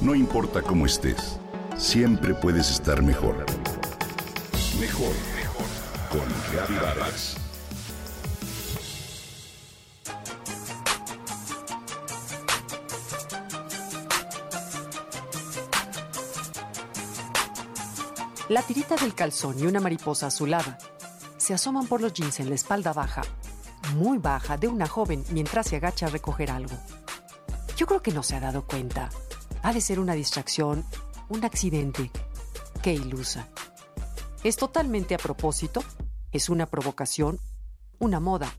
No importa cómo estés, siempre puedes estar mejor. Mejor, mejor. Con Vargas. La tirita del calzón y una mariposa azulada se asoman por los jeans en la espalda baja, muy baja, de una joven mientras se agacha a recoger algo. Yo creo que no se ha dado cuenta. Ha de ser una distracción, un accidente. Qué ilusa. Es totalmente a propósito, es una provocación, una moda,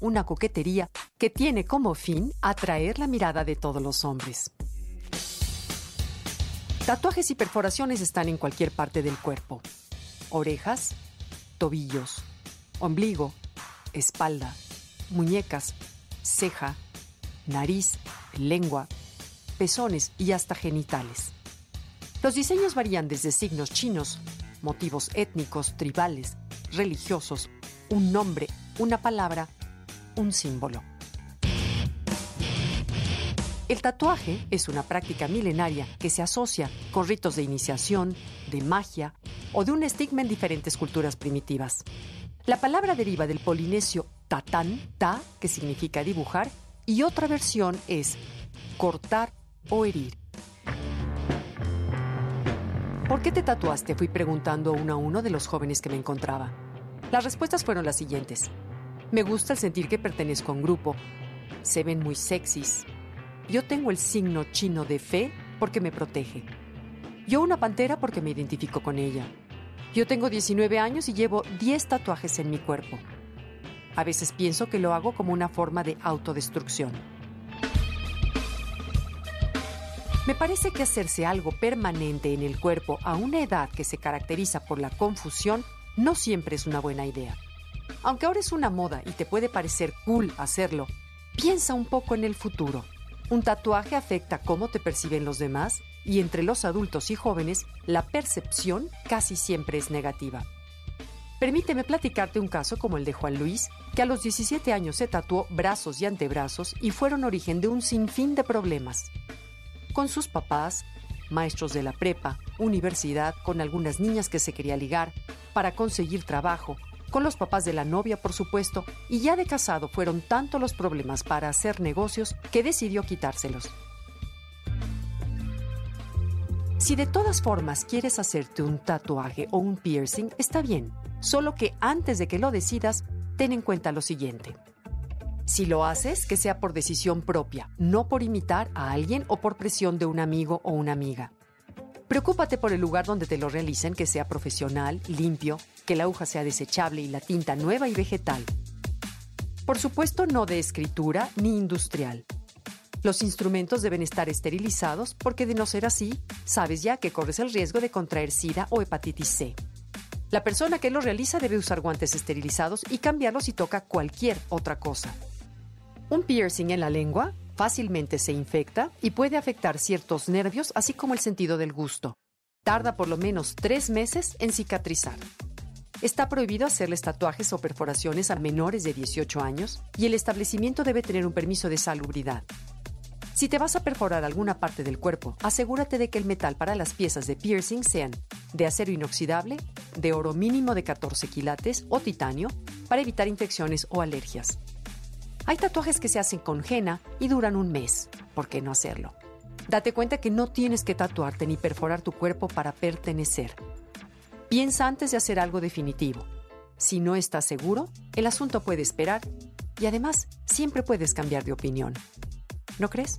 una coquetería que tiene como fin atraer la mirada de todos los hombres. Tatuajes y perforaciones están en cualquier parte del cuerpo. Orejas, tobillos, ombligo, espalda, muñecas, ceja, nariz, lengua, pezones y hasta genitales. Los diseños varían desde signos chinos, motivos étnicos, tribales, religiosos, un nombre, una palabra, un símbolo. El tatuaje es una práctica milenaria que se asocia con ritos de iniciación, de magia o de un estigma en diferentes culturas primitivas. La palabra deriva del polinesio tatán, ta, que significa dibujar, y otra versión es cortar o herir. ¿Por qué te tatuaste? Fui preguntando uno a uno de los jóvenes que me encontraba. Las respuestas fueron las siguientes. Me gusta el sentir que pertenezco a un grupo. Se ven muy sexys, yo tengo el signo chino de fe porque me protege. Yo una pantera porque me identifico con ella. Yo tengo 19 años y llevo 10 tatuajes en mi cuerpo. A veces pienso que lo hago como una forma de autodestrucción. Me parece que hacerse algo permanente en el cuerpo a una edad que se caracteriza por la confusión no siempre es una buena idea. Aunque ahora es una moda y te puede parecer cool hacerlo, piensa un poco en el futuro. Un tatuaje afecta cómo te perciben los demás y entre los adultos y jóvenes la percepción casi siempre es negativa. Permíteme platicarte un caso como el de Juan Luis, que a los 17 años se tatuó brazos y antebrazos y fueron origen de un sinfín de problemas. Con sus papás, maestros de la prepa, universidad, con algunas niñas que se quería ligar, para conseguir trabajo, con los papás de la novia, por supuesto, y ya de casado fueron tanto los problemas para hacer negocios que decidió quitárselos. Si de todas formas quieres hacerte un tatuaje o un piercing, está bien, solo que antes de que lo decidas, ten en cuenta lo siguiente. Si lo haces, que sea por decisión propia, no por imitar a alguien o por presión de un amigo o una amiga. Preocúpate por el lugar donde te lo realicen, que sea profesional, limpio, que la aguja sea desechable y la tinta nueva y vegetal. Por supuesto, no de escritura ni industrial. Los instrumentos deben estar esterilizados porque de no ser así, sabes ya que corres el riesgo de contraer SIDA o hepatitis C. La persona que lo realiza debe usar guantes esterilizados y cambiarlos si toca cualquier otra cosa. Un piercing en la lengua Fácilmente se infecta y puede afectar ciertos nervios, así como el sentido del gusto. Tarda por lo menos tres meses en cicatrizar. Está prohibido hacerles tatuajes o perforaciones a menores de 18 años y el establecimiento debe tener un permiso de salubridad. Si te vas a perforar alguna parte del cuerpo, asegúrate de que el metal para las piezas de piercing sean de acero inoxidable, de oro mínimo de 14 quilates o titanio para evitar infecciones o alergias. Hay tatuajes que se hacen con henna y duran un mes. ¿Por qué no hacerlo? Date cuenta que no tienes que tatuarte ni perforar tu cuerpo para pertenecer. Piensa antes de hacer algo definitivo. Si no estás seguro, el asunto puede esperar y además siempre puedes cambiar de opinión. ¿No crees?